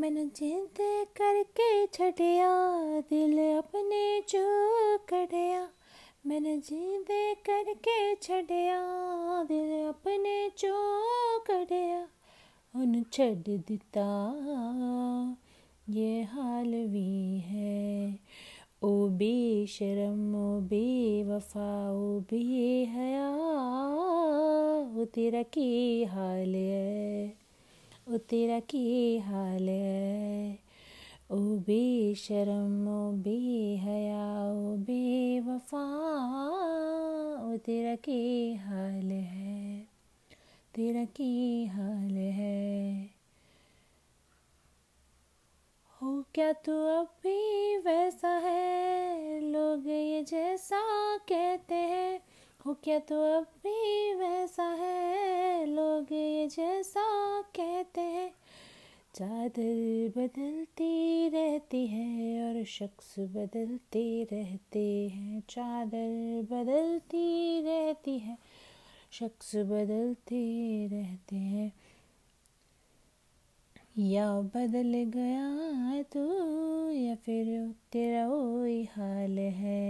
मैंने जिद करके छटिया दिल अपने चो कटिया मैंने जिद करके छटिया दिल अपने चो कटिया उन दिता, ये हाल भी है। ओ बेशरम, ओ बेवफा, ओ बेहया, ओ तेरा की हाल तेरा की हाल है? ओ बेशरम, ओ बेहया, ओ बेवफा, ओ तेरा की हाल है? तेरा की हाल है? हो क्या तू अब भी वैसा है? लोग ये जैसा कहते हैं। हो क्या तू अब भी वैसा है? चादर बदलती रहती है और शख्स बदलते रहते हैं। चादर बदलती रहती है, शख्स बदलते रहते हैं। या बदल गया तू या फिर तेरा वही हाल है।